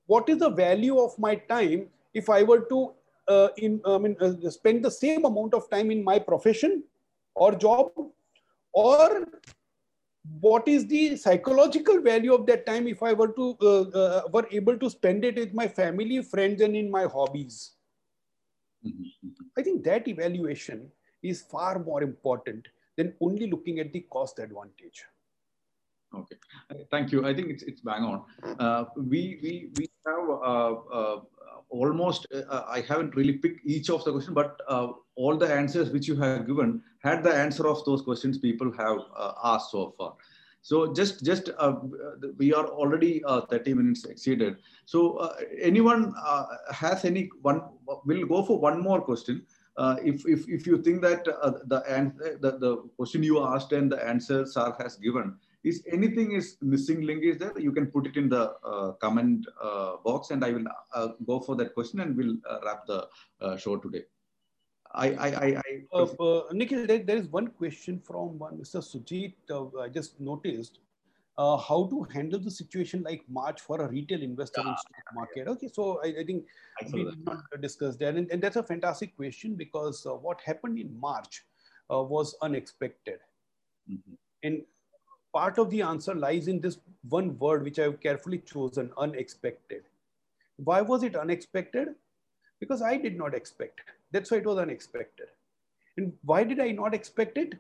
What is the value of my time if I were to uh, in, I mean, uh, spend the same amount of time in my profession or job? Or what is the psychological value of that time if I were to uh, uh, were able to spend it with my family, friends, and in my hobbies? Mm-hmm. I think that evaluation is far more important than only looking at the cost advantage. Okay, thank you. I think it's it's bang on. Uh, we we we have uh, uh, almost. Uh, I haven't really picked each of the questions, but uh, all the answers which you have given had the answer of those questions people have uh, asked so far. So just just we are already 30 minutes exceeded. So anyone has any one? We'll go for one more question. Uh, if, if, if you think that uh, the, the, the question you asked and the answer Sir has given is anything is missing link is there you can put it in the uh, comment uh, box and i will uh, go for that question and we'll uh, wrap the uh, show today. I i i, I uh, nikhil there, there is one question from one mr sujit i just noticed. How to handle the situation like March for a retail investor in stock market? Okay, so I, I think we did not discuss that, and, and, that's a fantastic question because what happened in March was unexpected, mm-hmm. and part of the answer lies in this one word which I've carefully chosen unexpected. Why was it unexpected? Because I did not expect. That's why it was unexpected. And why did I not expect it?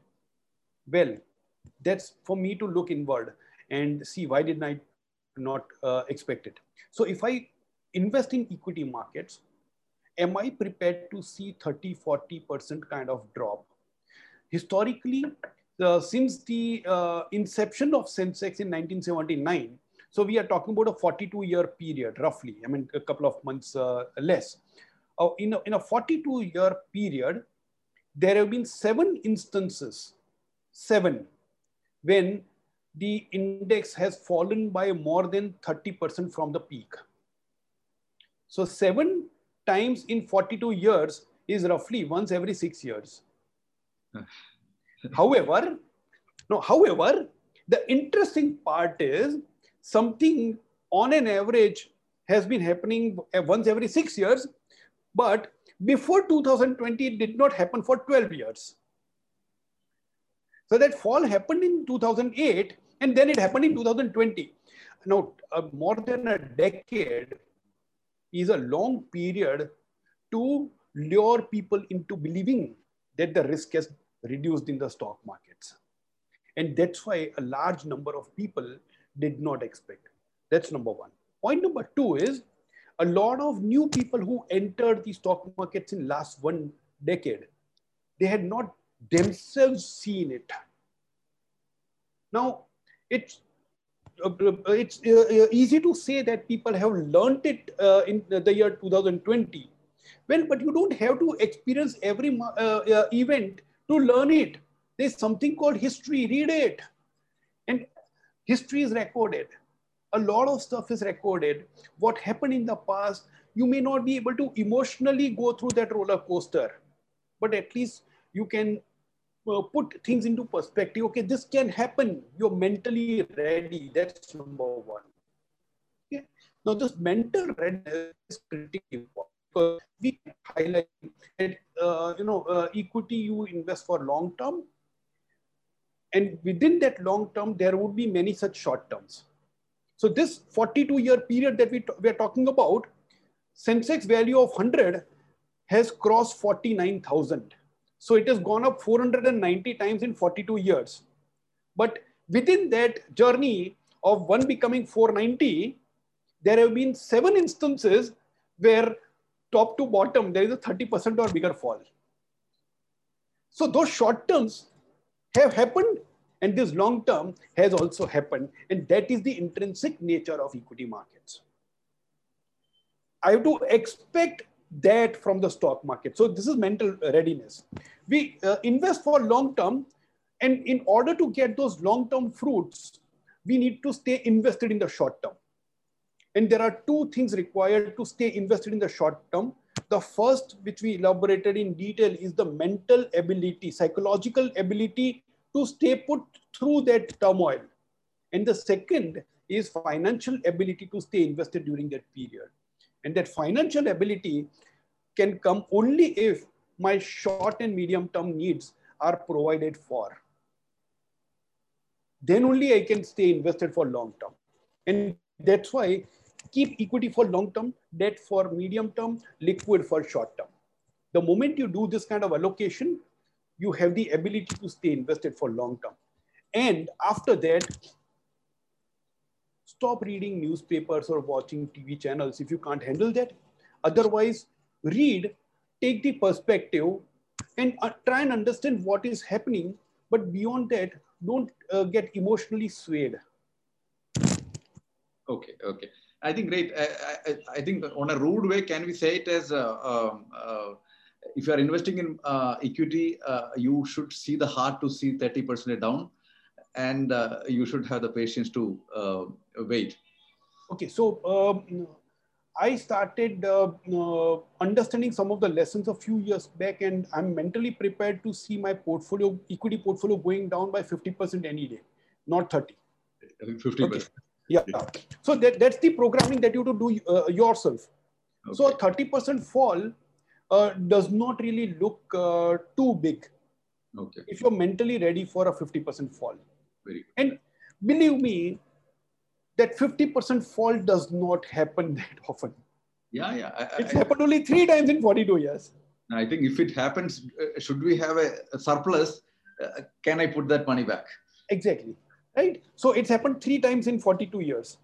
Well, that's for me to look inward and see why did I not uh, expect it. So if I invest in equity markets, am I prepared to see 30, 40% kind of drop? Historically, since the uh, inception of Sensex in 1979, so we are talking about a 42 year period, roughly, I mean, a couple of months uh, less. Uh, in, a, in a 42 year period, there have been seven instances, seven, when the index has fallen by more than 30% from the peak. So seven times in 42 years is roughly once every six years however, no, however, the interesting part is something on an average has been happening once every six years, but before 2020, it did not happen for 12 years. So that fall happened in 2008 and then it happened in 2020. Now, uh, more than a decade is a long period to lure people into believing that the risk has reduced in the stock markets. And that's why a large number of people did not expect. That's number one. Point number two is a lot of new people who entered the stock markets in last one decade, they had not themselves seen it. Now, it's uh, it's uh, uh, easy to say that people have learned it uh, in the year 2020. Well, but you don't have to experience every uh, event to learn it. There's something called history, read it. And history is recorded. A lot of stuff is recorded. What happened in the past, you may not be able to emotionally go through that roller coaster, but at least you can uh, put things into perspective. Okay, this can happen. You're mentally ready. That's number one. Okay. Now, this mental readiness is critical because we highlight that uh, you know uh, equity you invest for long term, and within that long term there would be many such short terms. So this 42 year period that we we are talking about, Sensex value of 100 has crossed 49,000. So it has gone up 490 times in 42 years. But within that journey of one becoming 490, there have been seven instances where top to bottom, there is a 30% or bigger fall. So those short terms have happened and this long term has also happened. And that is the intrinsic nature of equity markets. I have to expect that from the stock market. So this is mental readiness. We uh, invest for long term and in order to get those long term fruits, we need to stay invested in the short term. And there are two things required to stay invested in the short term. The first, which we elaborated in detail, is the mental ability, psychological ability to stay put through that turmoil. And the second is financial ability to stay invested during that period. And that financial ability can come only if my short and medium term needs are provided for. Then only I can stay invested for long term. And that's why keep equity for long term, debt for medium term, liquid for short term. The moment you do this kind of allocation, you have the ability to stay invested for long term. And after that, stop reading newspapers or watching TV channels if you can't handle that. Otherwise, read, take the perspective, and uh, try and understand what is happening. But beyond that, don't uh, get emotionally swayed. Okay, okay. I think great. I, I, I, think on a rude way, can we say it as uh, um, uh, if you are investing in uh, equity, uh, you should see the heart to see 30% down and uh, you should have the patience to uh, wait. Okay, so um, I started uh, understanding some of the lessons a few years back, and I'm mentally prepared to see my portfolio, equity portfolio, going down by 50% any day, not 30. 50%. Okay. Yeah. So that, that's the programming that you to do uh, yourself. Okay. So a 30% fall uh, does not really look uh, too big. Okay. If you're mentally ready for a 50% fall. Very good. And believe me, that 50% fall does not happen that often. Yeah, yeah. I, it's I, happened only three times in 42 years. I think if it happens, uh, should we have a, a surplus? Uh, can I put that money back? Exactly. Right. So it's happened three times in 42 years.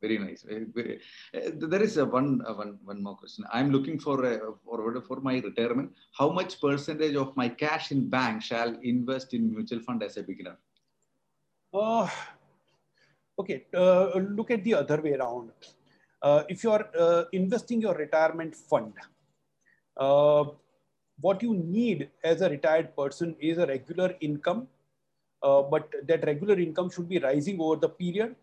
Very nice. Very, uh, there is a one, uh, one, one more question. I'm looking for a, for, for my retirement. How much percentage of my cash in bank shall invest in mutual fund as a beginner? Uh, okay. Uh, look at the other way around. Uh, if you are uh, investing your retirement fund, uh, what you need as a retired person is a regular income, uh, but that regular income should be rising over the period.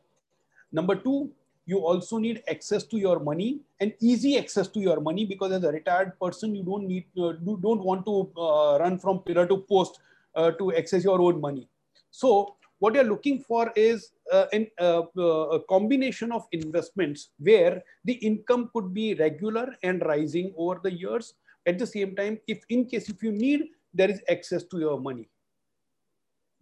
Number two, you also need access to your money and easy access to your money because as a retired person you don't need uh, you don't want to uh, run from pillar to post uh, to access your own money so what you're looking for is uh, an, uh, a combination of investments where the income could be regular and rising over the years. At the same time, if in case if you need, there is access to your money.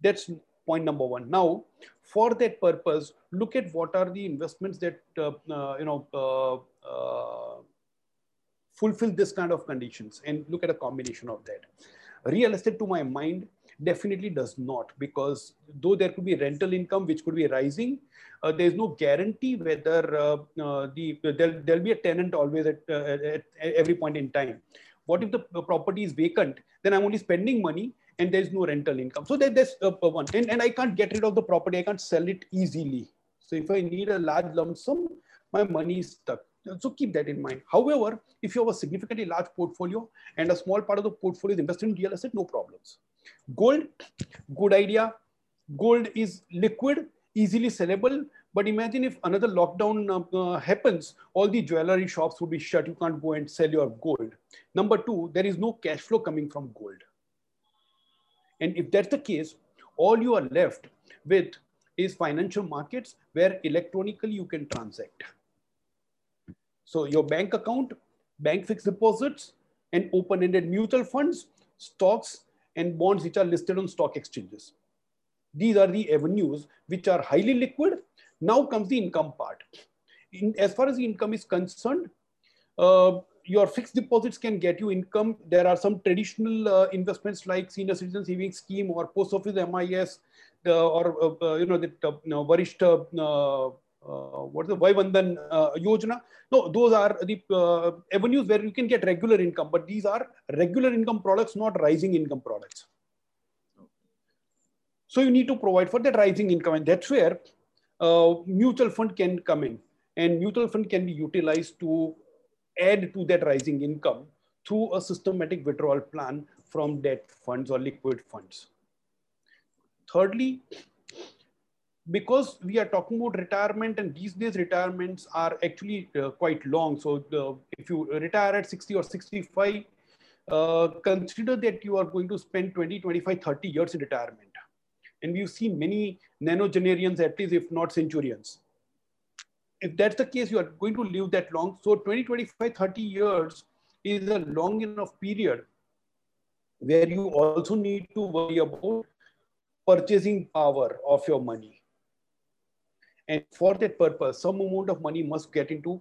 That's point number one. Now, for that purpose, look at what are the investments that uh, uh, you know uh, uh, fulfill this kind of conditions, and look at a combination of that. Real estate, to my mind, definitely does not because though there could be rental income which could be rising uh, there is no guarantee whether uh, uh, the there'll, there'll be a tenant always at, at, at, every point in time what if the property is vacant then i'm only spending money and there's no rental income. So that, that's uh, one. And, and I can't get rid of the property. I can't sell it easily. So if I need a large lump sum, my money is stuck. So keep that in mind. However, if you have a significantly large portfolio and a small part of the portfolio is invested in real estate, no problems. Gold, good idea. Gold is liquid, easily sellable. But imagine if another lockdown uh, uh, happens, all the jewelry shops would be shut. You can't go and sell your gold. Number two, there is no cash flow coming from gold. And if that's the case, all you are left with is financial markets where electronically you can transact. So your bank account, bank fixed deposits, and open-ended mutual funds, stocks, and bonds which are listed on stock exchanges. These are the avenues which are highly liquid. Now comes the income part. In, as far as the income is concerned, uh, your fixed deposits can get you income. There are some traditional uh, investments like senior citizen savings scheme or post office MIS uh, or uh, uh, you know the uh, Varishta, uh, what is the Vaya Vandana Yojana? No, those are the avenues where you can get regular income, but these are regular income products, not rising income products. So you need to provide for that rising income, and that's where mutual fund can come in, and mutual fund can be utilized to add to that rising income through a systematic withdrawal plan from debt funds or liquid funds. Thirdly, because we are talking about retirement and these days retirements are actually uh, quite long. So the, if you retire at 60 or 65, uh, consider that you are going to spend 20, 25, 30 years in retirement. And we've seen many nonagenarians, at least if not centurions if that's the case, you are going to live that long. So 20, 25, 30 years is a long enough period where you also need to worry about purchasing power of your money. And for that purpose, some amount of money must get into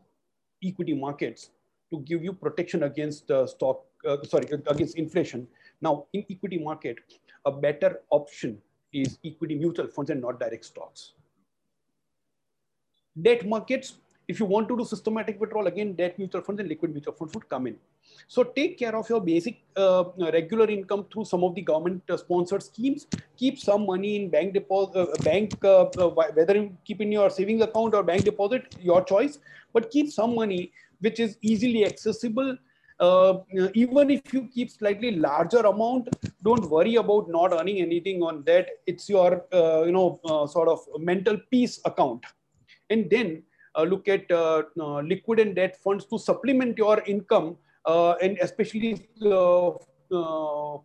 equity markets to give you protection against the stock, uh, sorry, against inflation. Now, in equity market, a better option is equity mutual funds and not direct stocks. Debt markets, if you want to do systematic withdrawal, again, debt mutual funds and liquid mutual funds would come in. So take care of your basic uh, regular income through some of the government uh, sponsored schemes. Keep some money in bank deposit, uh, bank, uh, uh, whether you keep in your savings account or bank deposit, your choice, but keep some money which is easily accessible uh, even if you keep slightly larger amount, don't worry about not earning anything on that. It's your, you know, sort of mental peace account and then uh, look at uh, uh, liquid and debt funds to supplement your income and especially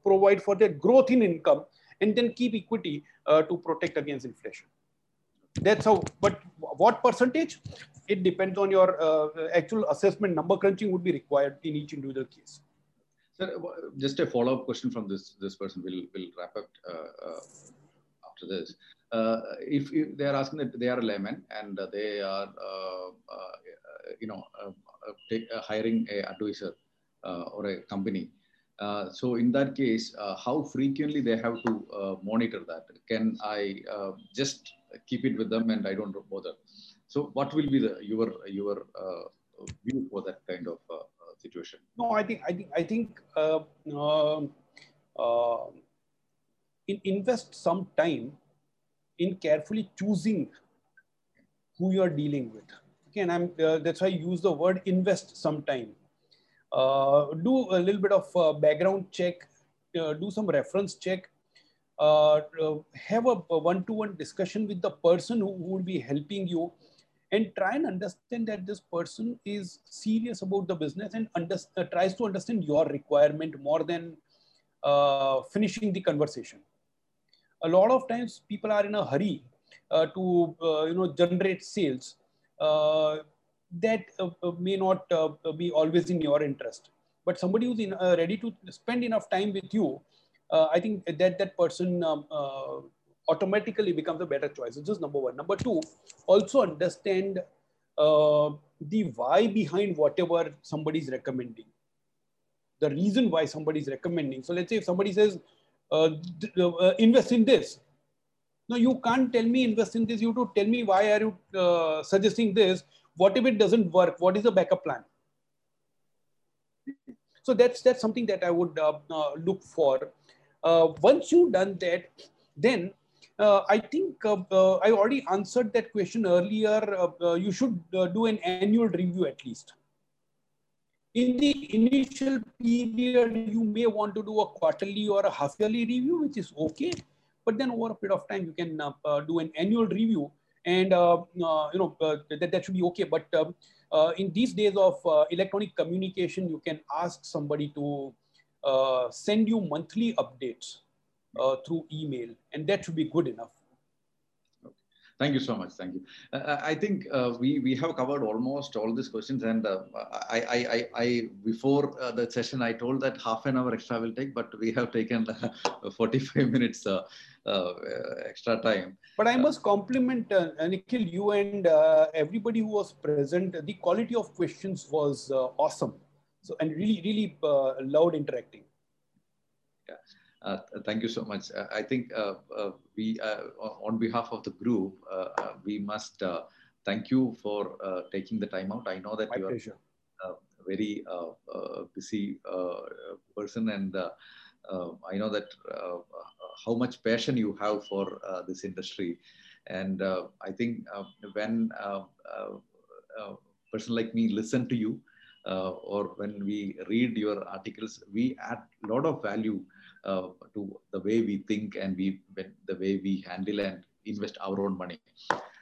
provide for the growth in income and then keep equity to protect against inflation. That's how but what percentage? It depends on your uh, actual assessment. Number crunching would be required in each individual case. Sir just a follow-up question from this this person. Will will wrap up uh, uh, after this if, if, they are asking that they are a layman and they are, uh, uh, you know, take, hiring a advisor or a company, uh, so in that case, uh, how frequently they have to uh, monitor that? Can I just keep it with them and I don't bother? So what will be the your your view for that kind of situation? No, I think I think I think um, in, invest some time in carefully choosing who you are dealing with. Okay, and I'm, uh, that's why I use the word invest some time. Uh, do a little bit of uh, background check, uh, do some reference check, uh, uh, have a one-to-one -one discussion with the person who, who will be helping you and try and understand that this person is serious about the business and under, tries to understand your requirement more than finishing the conversation a lot of times people are in a hurry uh, to uh, you know generate sales, uh, that uh, may not be always in your interest. But somebody who's in, ready to spend enough time with you, I think that that person um, automatically becomes a better choice. This is number one. Number two, also understand the why behind whatever somebody is recommending the reason why somebody is recommending. So let's say if somebody says, uh, uh, Uh, uh, uh, invest in this. No, you can't tell me invest in this. You to tell me why are you uh, suggesting this? What if it doesn't work? What is the backup plan? So that's that's something that I would uh, uh, look for. Uh, once you've done that, then I think I already answered that question earlier. you should do an annual review at least in the initial period, you may want to do a quarterly or a half yearly review, which is okay. But then over a period of time, you can uh, uh, do an annual review and uh, uh you know uh, that, that should be okay. But um, uh, in these days of electronic communication, you can ask somebody to send you monthly updates through email and that should be good enough. Thank you so much. Thank you. Uh, uh, I think uh, we we have covered almost all these questions, and uh, I, I, I, I, before uh, the session I told that half an hour extra will take, but we have taken 45 minutes uh, extra time. But I must compliment Nikhil, you and everybody who was present. The quality of questions was awesome. So and really really loud interacting. Yeah. Uh, thank you so much. Uh, I think uh, uh we, uh, on behalf of the group, uh, we must thank you for taking the time out. I know that My you pleasure. are a very busy person and I know that how much passion you have for this industry. And I think when a person like me listen to you, uh, or when we read your articles, we add a lot of value uh, to the way we think and we the way we handle and invest our own money.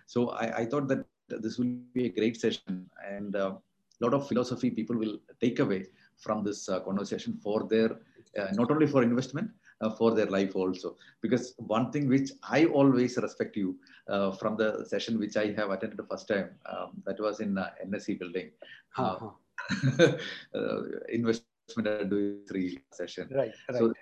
So I, I thought that this will be a great session and a uh, lot of philosophy people will take away from this uh, conversation for their uh, not only for investment uh, for their life also because one thing which i always respect you uh, from the session which i have attended the first time um, that was in NSE building uh-huh. invest advisory session. Right, right. So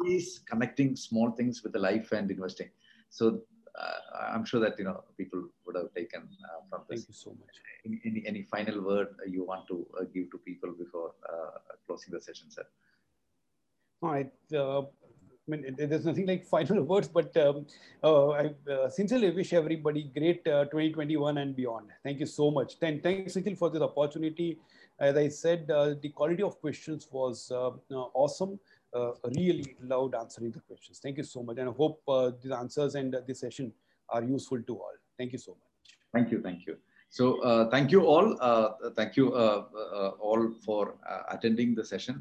always connecting small things with the life and investing. So uh, I'm sure that you know people would have taken uh, from this. Thank you so much. Any, any, any final word you want to uh, give to people before uh, closing the session, sir? All right. Uh, I mean, there's nothing like final words, but um, uh, I uh, sincerely wish everybody great uh, 2021 and beyond. Thank you so much. And thanks, Nikhil, for this opportunity. As I said, uh, the quality of questions was uh, uh, awesome. Uh, really loved answering the questions. Thank you so much. And I hope uh, the answers and this session are useful to all. Thank you so much. Thank you. Thank you. So uh, thank you all. thank you all for attending the session.